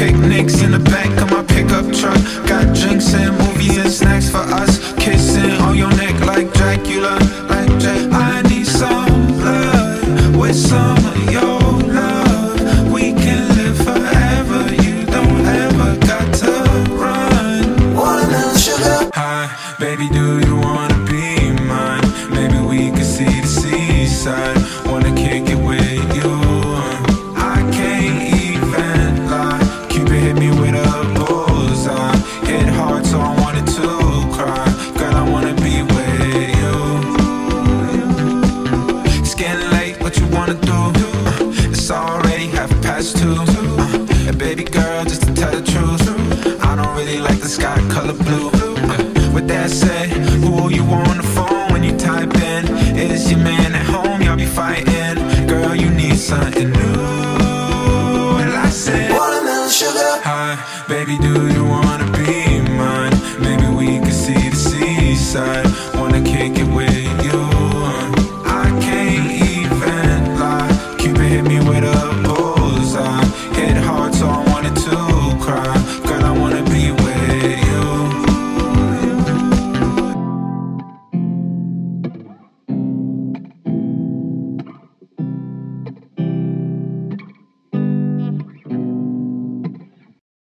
Picnics in the back of my pickup truck. Got drinks and movies and snacks for us. Kissing on your neck like Dracula. Like Drac- I need some blood with some of your love. We can live forever. You don't ever got to run. Watermelon sugar. Hi, baby, do you wanna be mine? Maybe we could see the seaside. past two. Uh, and baby girl, just to tell the truth, I don't really like the sky color blue. Uh, with that said, who you on the phone when you type in? Is your man at home? Y'all be fighting. Girl, you need something new. And I said, Watermelon sugar. Hi, baby, do you wanna be mine? Maybe we could see the seaside. Wanna kick it with you? I can't even lie. Cupid hit me with a